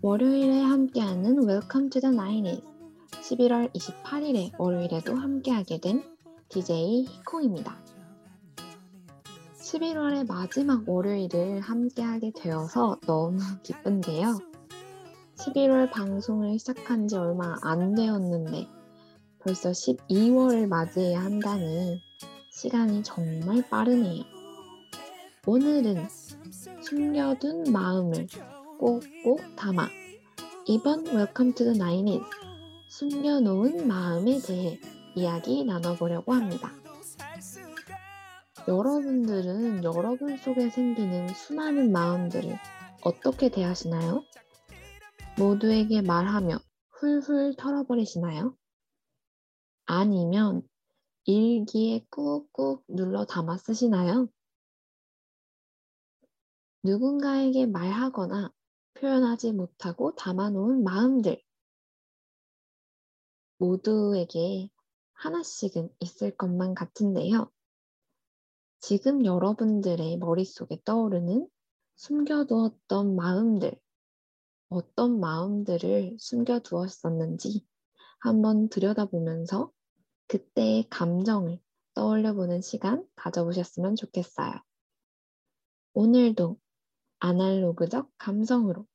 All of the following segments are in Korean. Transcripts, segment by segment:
월요일에 함께하는 Welcome to the Nineties 11월 28일에 월요일에도 함께하게 된 DJ 히콩입니다. 11월의 마지막 월요일을 함께하게 되어서 너무 기쁜데요. 11월 방송을 시작한 지 얼마 안 되었는데 벌써 12월을 맞이해야 한다니 시간이 정말 빠르네요. 오늘은 숨겨둔 마음을 꼭꼭 담아 이번 Welcome to the Nineties 숨겨놓은 마음에 대해 이야기 나눠보려고 합니다. 여러분들은 여러분 속에 생기는 수많은 마음들을 어떻게 대하시나요? 모두에게 말하며 훌훌 털어버리시나요? 아니면 일기에 꾹꾹 눌러 담아 쓰시나요? 누군가에게 말하거나 표현하지 못하고 담아놓은 마음들. 모두에게 하나씩은 있을 것만 같은데요. 지금 여러분들의 머릿속에 떠오르는 숨겨두었던 마음들, 어떤 마음들을 숨겨두었었는지 한번 들여다보면서 그때의 감정을 떠올려보는 시간 가져보셨으면 좋겠어요. 오늘도 아날로그적 감성으로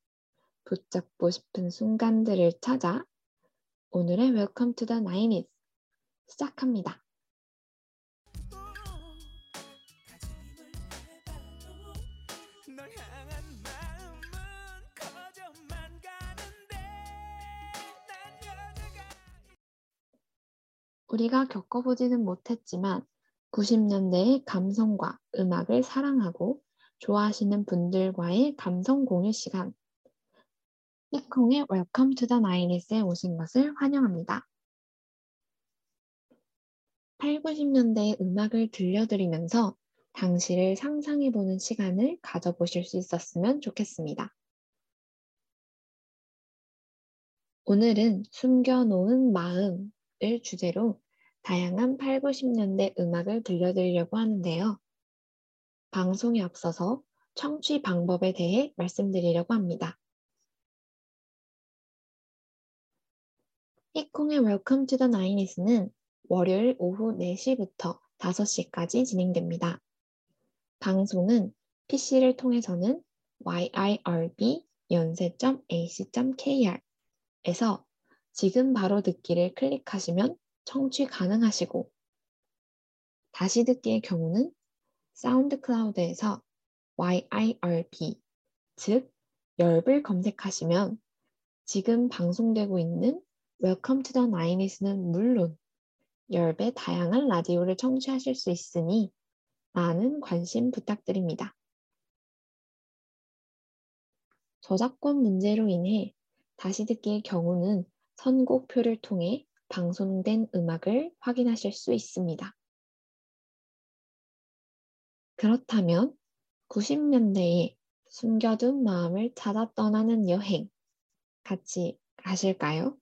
붙잡고 싶은 순간들을 찾아 오늘의 Welcome to the 90s 시작합니다. 우리가 겪어보지는 못했지만 90년대의 감성과 음악을 사랑하고 좋아하시는 분들과의 감성 공유 시간. 히콩의 Welcome to the 90s에 오신 것을 환영합니다. 8, 90년대의 음악을 들려드리면서 당시를 상상해보는 시간을 가져보실 수 있었으면 좋겠습니다. 오늘은 숨겨놓은 마음을 주제로 다양한 8, 90년대 음악을 들려드리려고 하는데요. 방송에 앞서서 청취 방법에 대해 말씀드리려고 합니다. 히콩의 Welcome to the Nines는 월요일 오후 4시부터 5시까지 진행됩니다. 방송은 PC를 통해서는 yirb 연세.ac.kr 에서 지금 바로 듣기를 클릭하시면 청취 가능하시고 다시 듣기의 경우는 사운드 클라우드에서 YIRB, 즉 열을 검색하시면 지금 방송되고 있는 Welcome to the Nines는 물론 열배 다양한 라디오를 청취하실 수 있으니 많은 관심 부탁드립니다. 저작권 문제로 인해 다시 듣기의 경우는 선곡표를 통해 방송된 음악을 확인하실 수 있습니다. 그렇다면 90년대에 숨겨둔 마음을 찾아 떠나는 여행 같이 가실까요?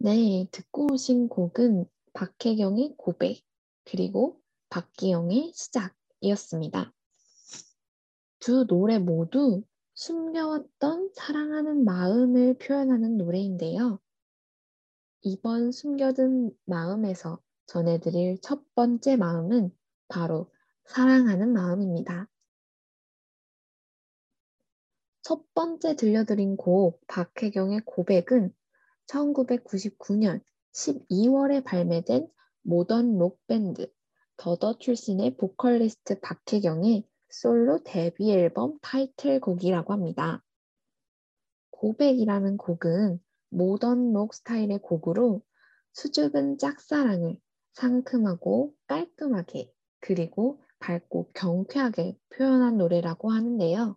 네, 듣고 오신 곡은 박혜경의 고백, 그리고 박기영의 시작이었습니다. 두 노래 모두 숨겨왔던 사랑하는 마음을 표현하는 노래인데요. 이번 숨겨둔 마음에서 전해드릴 첫 번째 마음은 바로 사랑하는 마음입니다. 첫 번째 들려드린 곡 박혜경의 고백은 1999년 12월에 발매된 모던 록 밴드 더더 출신의 보컬리스트 박혜경의 솔로 데뷔 앨범 타이틀곡이라고 합니다. 고백이라는 곡은 모던 록 스타일의 곡으로 수줍은 짝사랑을 상큼하고 깔끔하게 그리고 밝고 경쾌하게 표현한 노래라고 하는데요.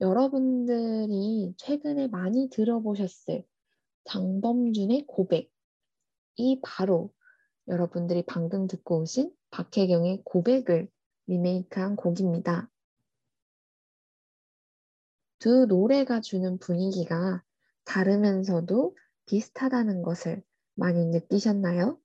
여러분들이 최근에 많이 들어보셨을 장범준의 고백. 이 바로 여러분들이 방금 듣고 오신 박혜경의 고백을 리메이크한 곡입니다. 두 노래가 주는 분위기가 다르면서도 비슷하다는 것을 많이 느끼셨나요?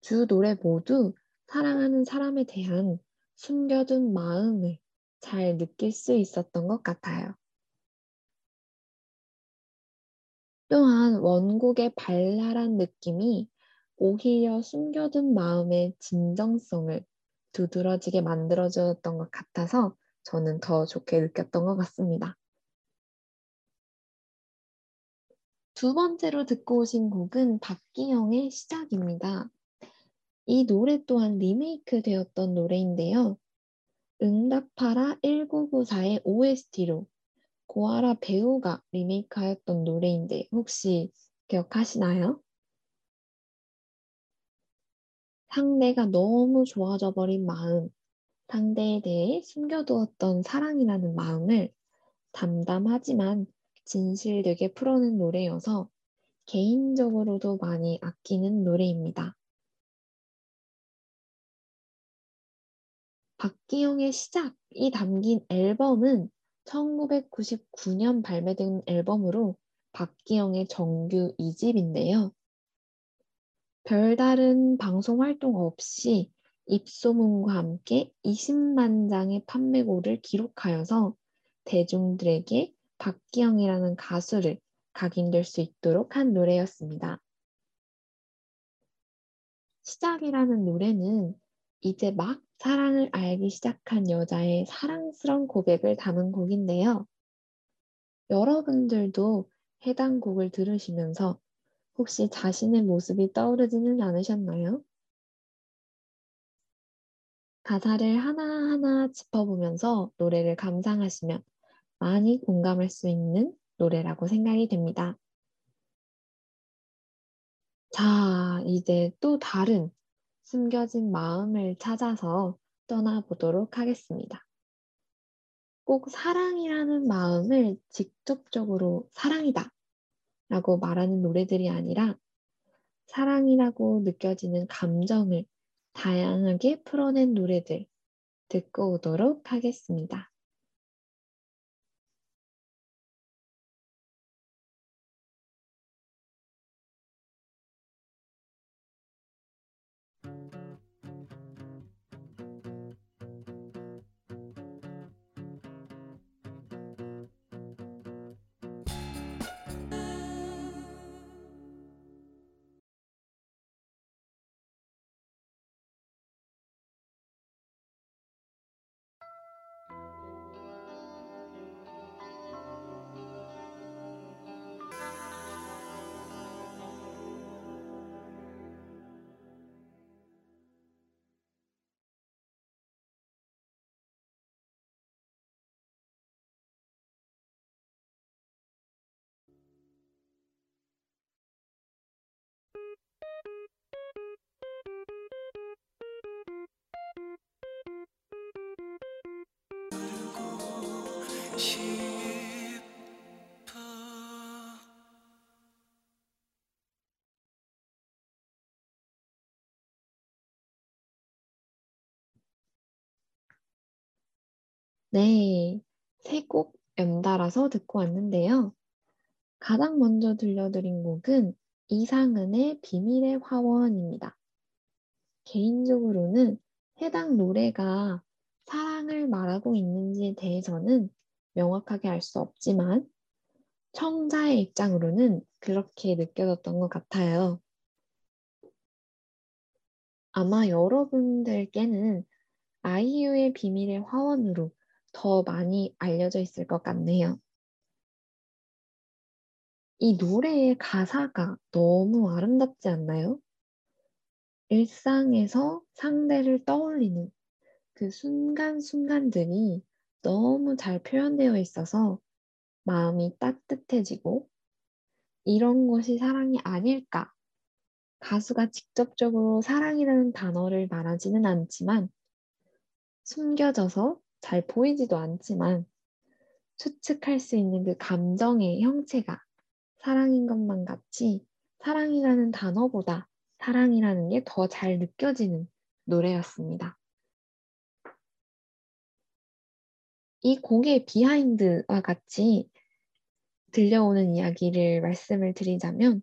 두 노래 모두 사랑하는 사람에 대한 숨겨둔 마음을 잘 느낄 수 있었던 것 같아요. 또한 원곡의 발랄한 느낌이 오히려 숨겨둔 마음의 진정성을 두드러지게 만들어주었던 것 같아서 저는 더 좋게 느꼈던 것 같습니다. 두 번째로 듣고 오신 곡은 박기영의 시작입니다. 이 노래 또한 리메이크 되었던 노래인데요. 응답하라 1994의 OST로 고아라 배우가 리메이크하였던 노래인데 혹시 기억하시나요? 상대가 너무 좋아져 버린 마음, 상대에 대해 숨겨두었던 사랑이라는 마음을 담담하지만 진실되게 풀어낸 노래여서 개인적으로도 많이 아끼는 노래입니다. 박기영의 시작이 담긴 앨범은 1999년 발매된 앨범으로 박기영의 정규 2집인데요. 별다른 방송 활동 없이 입소문과 함께 20만 장의 판매고를 기록하여서 대중들에게 박기영이라는 가수를 각인될 수 있도록 한 노래였습니다. 시작이라는 노래는 이제 막 사랑을 알기 시작한 여자의 사랑스런 고백을 담은 곡인데요. 여러분들도 해당 곡을 들으시면서 혹시 자신의 모습이 떠오르지는 않으셨나요? 가사를 하나하나 짚어보면서 노래를 감상하시면 많이 공감할 수 있는 노래라고 생각이 됩니다. 자, 이제 또 다른 숨겨진 마음을 찾아서 떠나보도록 하겠습니다. 꼭 사랑이라는 마음을 직접적으로 사랑이다 라고 말하는 노래들이 아니라 사랑이라고 느껴지는 감정을 다양하게 풀어낸 노래들 듣고 오도록 하겠습니다. 네, 세 곡 연달아서 듣고 왔는데요. 가장 먼저 들려드린 곡은 이상은의 비밀의 화원입니다. 개인적으로는 해당 노래가 사랑을 말하고 있는지에 대해서는 명확하게 알 수 없지만 청자의 입장으로는 그렇게 느껴졌던 것 같아요. 아마 여러분들께는 아이유의 비밀의 화원으로 더 많이 알려져 있을 것 같네요. 이 노래의 가사가 너무 아름답지 않나요? 일상에서 상대를 떠올리는 그 순간순간들이 너무 잘 표현되어 있어서 마음이 따뜻해지고 이런 것이 사랑이 아닐까 가수가 직접적으로 사랑이라는 단어를 말하지는 않지만 숨겨져서 잘 보이지도 않지만 추측할 수 있는 그 감정의 형체가 사랑인 것만 같이 사랑이라는 단어보다 사랑이라는 게 더 잘 느껴지는 노래였습니다. 이 곡의 비하인드와 같이 들려오는 이야기를 말씀을 드리자면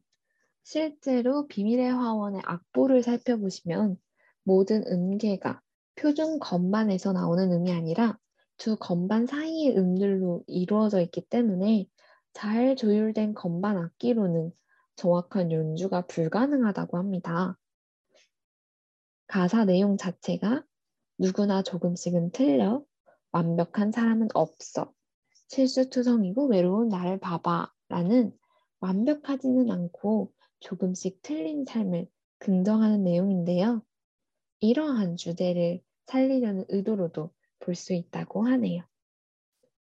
실제로 비밀의 화원의 악보를 살펴보시면 모든 음계가 표준 건반에서 나오는 음이 아니라 두 건반 사이의 음들로 이루어져 있기 때문에 잘 조율된 건반 악기로는 정확한 연주가 불가능하다고 합니다. 가사 내용 자체가 누구나 조금씩은 틀려 완벽한 사람은 없어. 실수투성이고 외로운 나를 봐봐. 라는 완벽하지는 않고 조금씩 틀린 삶을 긍정하는 내용인데요. 이러한 주제를 살리려는 의도로도 볼 수 있다고 하네요.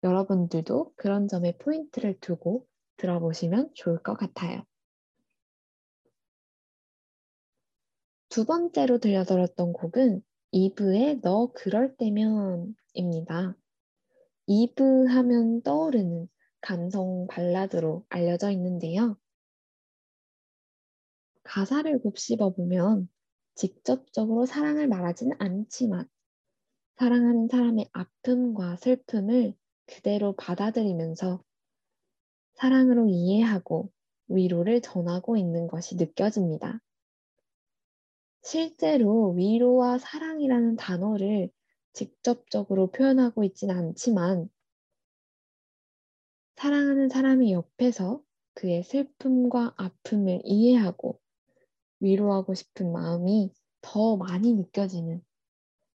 여러분들도 그런 점에 포인트를 두고 들어보시면 좋을 것 같아요. 두 번째로 들려드렸던 곡은 이브의 너 그럴 때면입니다. 이브 하면 떠오르는 감성 발라드로 알려져 있는데요. 가사를 곱씹어 보면 직접적으로 사랑을 말하지는 않지만 사랑하는 사람의 아픔과 슬픔을 그대로 받아들이면서 사랑으로 이해하고 위로를 전하고 있는 것이 느껴집니다. 실제로 위로와 사랑이라는 단어를 직접적으로 표현하고 있지는 않지만 사랑하는 사람이 옆에서 그의 슬픔과 아픔을 이해하고 위로하고 싶은 마음이 더 많이 느껴지는,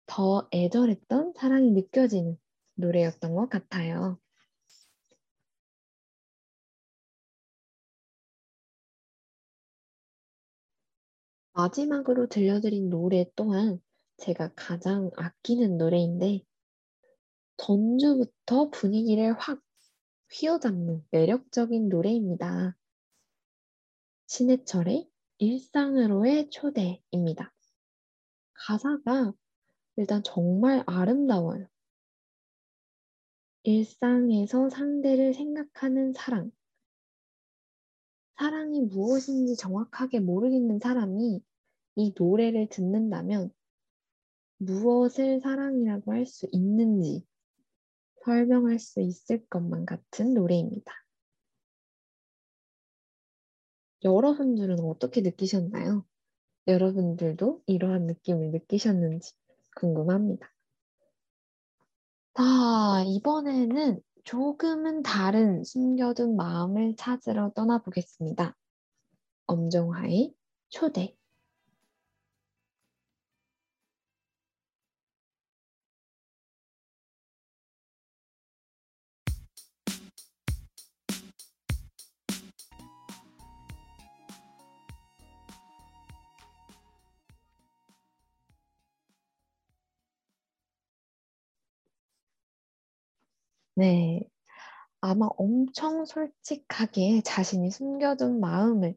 더 애절했던 사랑이 느껴지는 노래였던 것 같아요. 마지막으로 들려드린 노래 또한 제가 가장 아끼는 노래인데 전주부터 분위기를 확 휘어잡는 매력적인 노래입니다. 신해철의 일상으로의 초대입니다. 가사가 일단 정말 아름다워요. 일상에서 상대를 생각하는 사랑. 사랑이 무엇인지 정확하게 모르겠는 사람이 이 노래를 듣는다면 무엇을 사랑이라고 할 수 있는지 설명할 수 있을 것만 같은 노래입니다. 여러분들은 어떻게 느끼셨나요? 여러분들도 이러한 느낌을 느끼셨는지 궁금합니다. 자, 이번에는 조금은 다른 숨겨둔 마음을 찾으러 떠나보겠습니다. 엄정화의 초대. 네. 아마 엄청 솔직하게 자신이 숨겨둔 마음을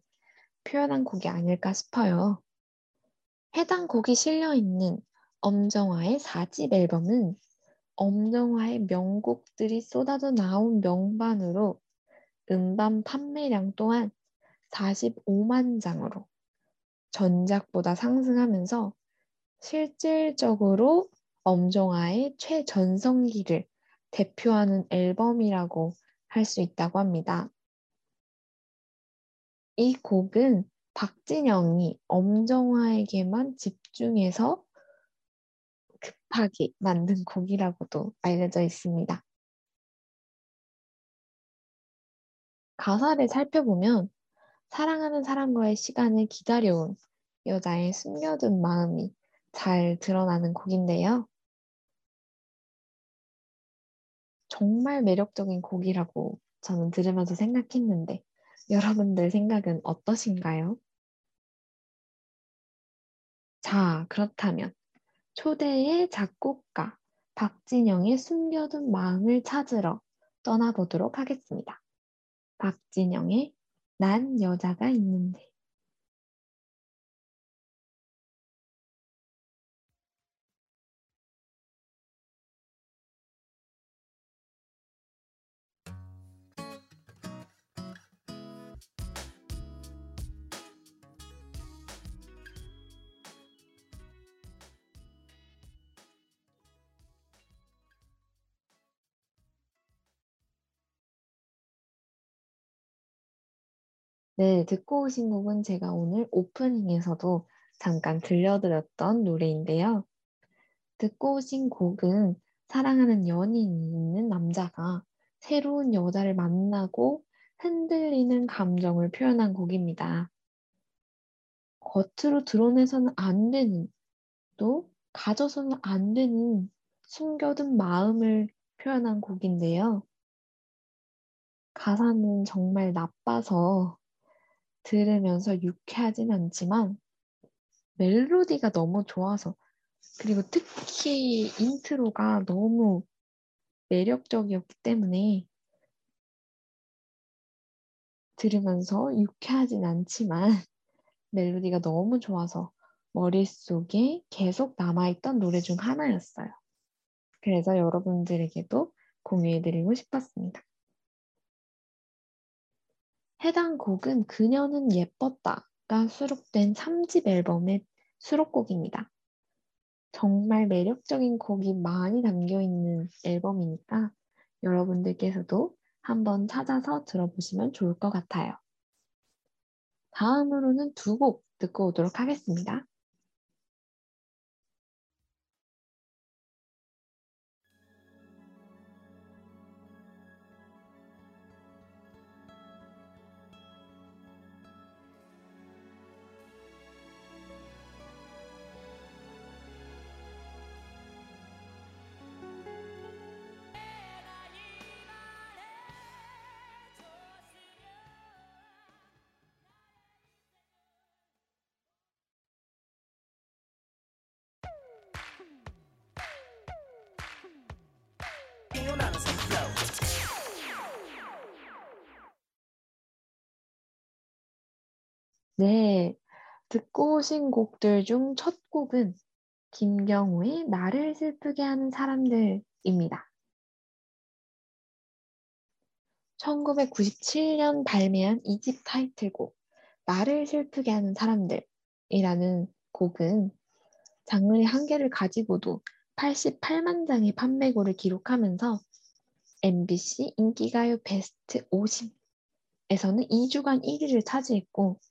표현한 곡이 아닐까 싶어요. 해당 곡이 실려 있는 엄정화의 4집 앨범은 엄정화의 명곡들이 쏟아져 나온 명반으로 음반 판매량 또한 45만 장으로 전작보다 상승하면서 실질적으로 엄정화의 최전성기를 대표하는 앨범이라고 할 수 있다고 합니다. 이 곡은 박진영이 엄정화에게만 집중해서 급하게 만든 곡이라고도 알려져 있습니다. 가사를 살펴보면 사랑하는 사람과의 시간을 기다려온 여자의 숨겨둔 마음이 잘 드러나는 곡인데요. 정말 매력적인 곡이라고 저는 들으면서 생각했는데 여러분들 생각은 어떠신가요? 자, 그렇다면 초대의 작곡가 박진영의 숨겨둔 마음을 찾으러 떠나보도록 하겠습니다. 박진영의 난 여자가 있는데 네, 듣고 오신 곡은 제가 오늘 오프닝에서도 잠깐 들려드렸던 노래인데요. 듣고 오신 곡은 사랑하는 연인이 있는 남자가 새로운 여자를 만나고 흔들리는 감정을 표현한 곡입니다. 겉으로 드러내서는 안 되는, 또 가져서는 안 되는 숨겨둔 마음을 표현한 곡인데요. 가사는 정말 나빠서 들으면서 유쾌하진 않지만 멜로디가 너무 좋아서 그리고 특히 인트로가 너무 매력적이었기 때문에 들으면서 유쾌하진 않지만 멜로디가 너무 좋아서 머릿속에 계속 남아있던 노래 중 하나였어요. 그래서 여러분들에게도 공유해드리고 싶었습니다. 해당 곡은 그녀는 예뻤다가 수록된 3집 앨범의 수록곡입니다. 정말 매력적인 곡이 많이 담겨 있는 앨범이니까 여러분들께서도 한번 찾아서 들어보시면 좋을 것 같아요. 다음으로는 두 곡 듣고 오도록 하겠습니다. 네, 듣고 오신 곡들 중 첫 곡은 김경우의 나를 슬프게 하는 사람들입니다. 1997년 발매한 이집 타이틀곡 나를 슬프게 하는 사람들이라는 곡은 장르의 한계를 가지고도 88만 장의 판매고를 기록하면서 MBC 인기가요 베스트 50에서는 2주간 1위를 차지했고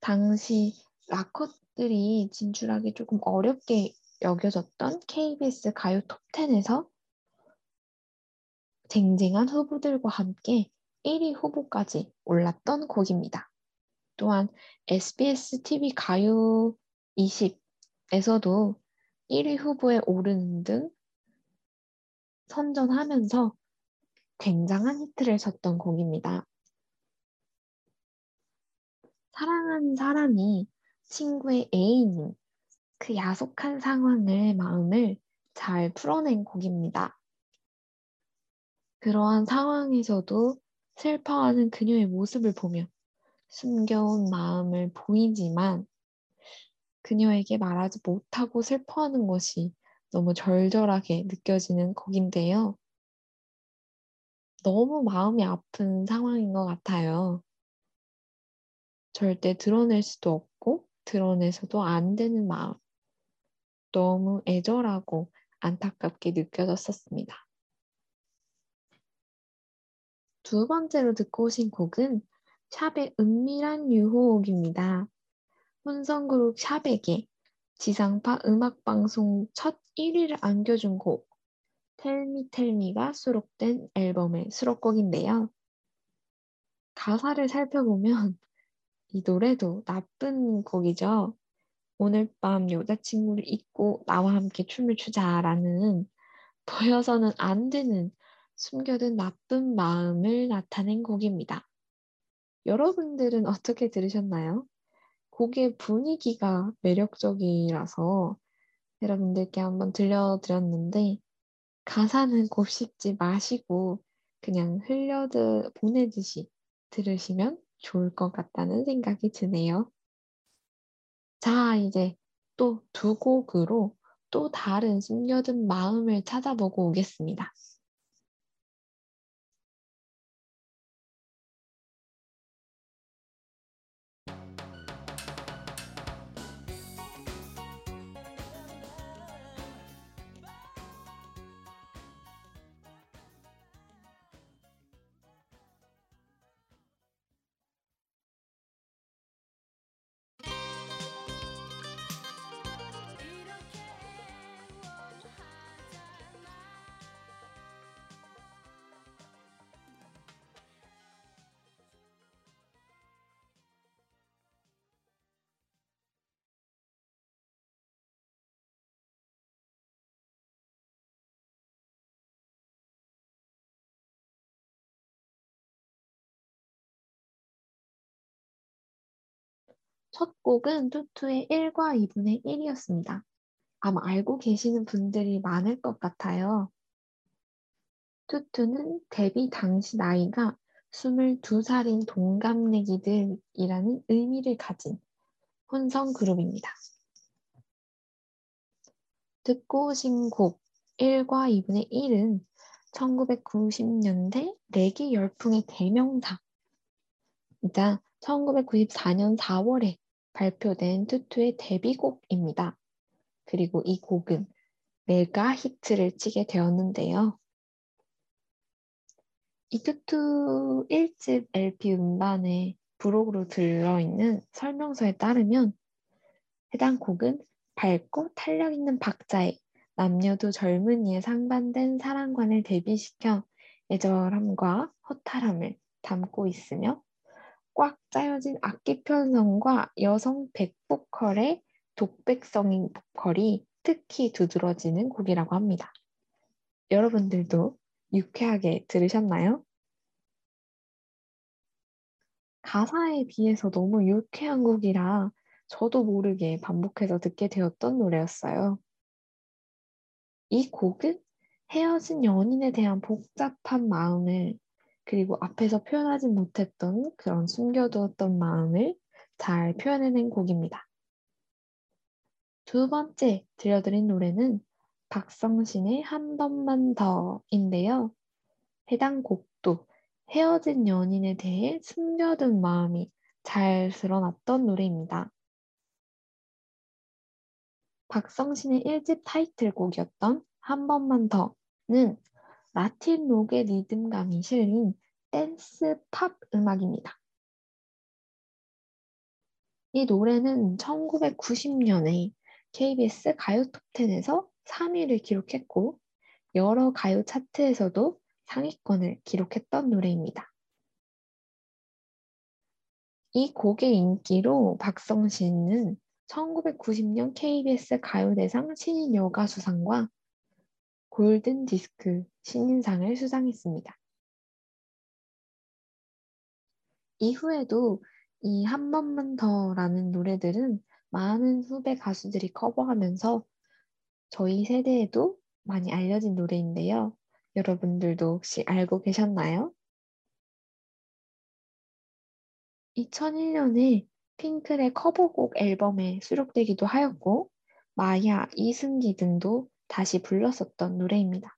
당시 락커들이 진출하기 조금 어렵게 여겨졌던 KBS 가요 톱10에서 쟁쟁한 후보들과 함께 1위 후보까지 올랐던 곡입니다. 또한 SBS TV 가요 20에서도 1위 후보에 오르는 등 선전하면서 굉장한 히트를 쳤던 곡입니다. 사랑하는 사람이 친구의 애인인 그 야속한 상황을 마음을 잘 풀어낸 곡입니다. 그러한 상황에서도 슬퍼하는 그녀의 모습을 보며 숨겨온 마음을 보이지만 그녀에게 말하지 못하고 슬퍼하는 것이 너무 절절하게 느껴지는 곡인데요. 너무 마음이 아픈 상황인 것 같아요. 절대 드러낼 수도 없고 드러내서도 안 되는 마음. 너무 애절하고 안타깝게 느껴졌었습니다. 두 번째로 듣고 오신 곡은 샵의 은밀한 유혹입니다. 혼성그룹 샵에게 지상파 음악방송 첫 1위를 안겨준 곡 텔미 텔미가 수록된 앨범의 수록곡인데요. 가사를 살펴보면 이 노래도 나쁜 곡이죠. 오늘 밤 여자친구를 잊고 나와 함께 춤을 추자라는 보여서는 안 되는 숨겨둔 나쁜 마음을 나타낸 곡입니다. 여러분들은 어떻게 들으셨나요? 곡의 분위기가 매력적이라서 여러분들께 한번 들려드렸는데 가사는 곱씹지 마시고 그냥 흘려드 보내듯이 들으시면 좋을 것 같다는 생각이 드네요. 자, 이제 또 두 곡으로 또 다른 숨겨둔 마음을 찾아보고 오겠습니다. 첫 곡은 투투의 1과 2분의 1이었습니다. 아마 알고 계시는 분들이 많을 것 같아요. 투투는 데뷔 당시 나이가 22살인 동갑내기들이라는 의미를 가진 혼성 그룹입니다. 듣고 오신 곡 1과 2분의 1은 1990년대 레게 열풍의 대명사이자 1994년 4월에 발표된 투투의 데뷔곡입니다. 그리고 이 곡은 메가 히트를 치게 되었는데요. 이 투투 1집 LP 음반에 부록으로 들어있는 설명서에 따르면 해당 곡은 밝고 탄력 있는 박자에 남녀도 젊은이의 상반된 사랑관을 대비시켜 애절함과 허탈함을 담고 있으며 꽉 짜여진 악기 편성과 여성 백보컬의 독백성인 보컬이 특히 두드러지는 곡이라고 합니다. 여러분들도 유쾌하게 들으셨나요? 가사에 비해서 너무 유쾌한 곡이라 저도 모르게 반복해서 듣게 되었던 노래였어요. 이 곡은 헤어진 연인에 대한 복잡한 마음을 그리고 앞에서 표현하지 못했던 그런 숨겨두었던 마음을 잘 표현해낸 곡입니다. 두 번째 들려드린 노래는 박성신의 한 번만 더인데요. 해당 곡도 헤어진 연인에 대해 숨겨둔 마음이 잘 드러났던 노래입니다. 박성신의 1집 타이틀곡이었던 한 번만 더는 라틴 록의 리듬감이 실린 댄스 팝 음악입니다. 이 노래는 1990년에 KBS 가요 톱10에서 3위를 기록했고 여러 가요 차트에서도 상위권을 기록했던 노래입니다. 이 곡의 인기로 박성신은 1990년 KBS 가요대상 신인 여가수상과 골든 디스크 신인상을 수상했습니다. 이후에도 이 한 번만 더라는 노래들은 많은 후배 가수들이 커버하면서 저희 세대에도 많이 알려진 노래인데요. 여러분들도 혹시 알고 계셨나요? 2001년에 핑클의 커버곡 앨범에 수록되기도 하였고 마야, 이승기 등도 다시 불렀었던 노래입니다.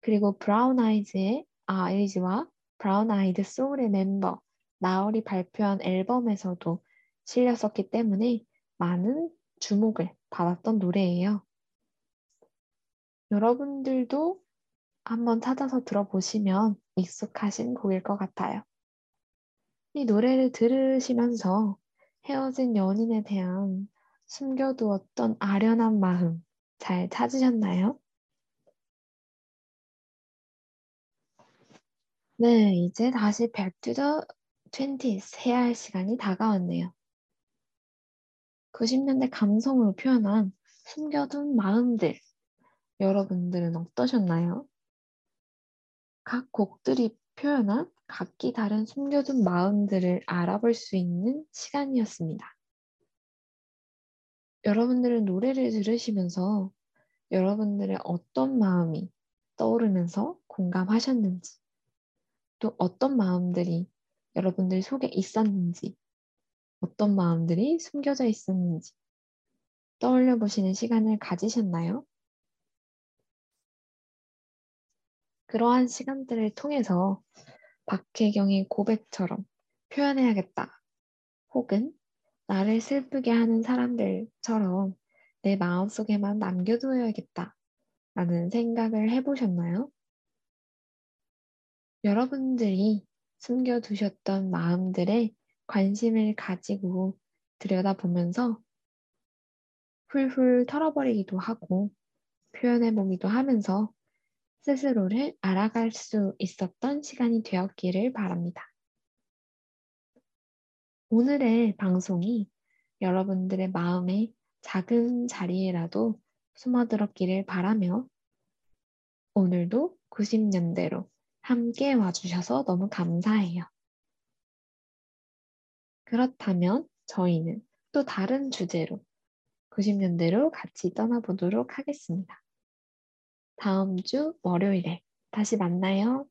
그리고 브라운 아이즈의 아이즈와 브라운 아이드 소울의 멤버 나얼이 발표한 앨범에서도 실렸었기 때문에 많은 주목을 받았던 노래예요. 여러분들도 한번 찾아서 들어보시면 익숙하신 곡일 것 같아요. 이 노래를 들으시면서 헤어진 연인에 대한 숨겨두었던 아련한 마음 잘 찾으셨나요? 네, 이제 다시 back to the 20s 해야 할 시간이 다가왔네요. 90년대 감성으로 표현한 숨겨둔 마음들. 여러분들은 어떠셨나요? 각 곡들이 표현한 각기 다른 숨겨둔 마음들을 알아볼 수 있는 시간이었습니다. 여러분들은 노래를 들으시면서 여러분들의 어떤 마음이 떠오르면서 공감하셨는지, 또 어떤 마음들이 여러분들 속에 있었는지, 어떤 마음들이 숨겨져 있었는지 떠올려 보시는 시간을 가지셨나요? 그러한 시간들을 통해서 박혜경의 고백처럼 표현해야겠다. 혹은 나를 슬프게 하는 사람들처럼 내 마음속에만 남겨두어야겠다. 라는 생각을 해보셨나요? 여러분들이 숨겨두셨던 마음들에 관심을 가지고 들여다보면서 훌훌 털어버리기도 하고 표현해보기도 하면서 스스로를 알아갈 수 있었던 시간이 되었기를 바랍니다. 오늘의 방송이 여러분들의 마음에 작은 자리에라도 숨어들었기를 바라며 오늘도 90년대로 함께 와주셔서 너무 감사해요. 그렇다면 저희는 또 다른 주제로 90년대로 같이 떠나보도록 하겠습니다. 다음 주 월요일에 다시 만나요.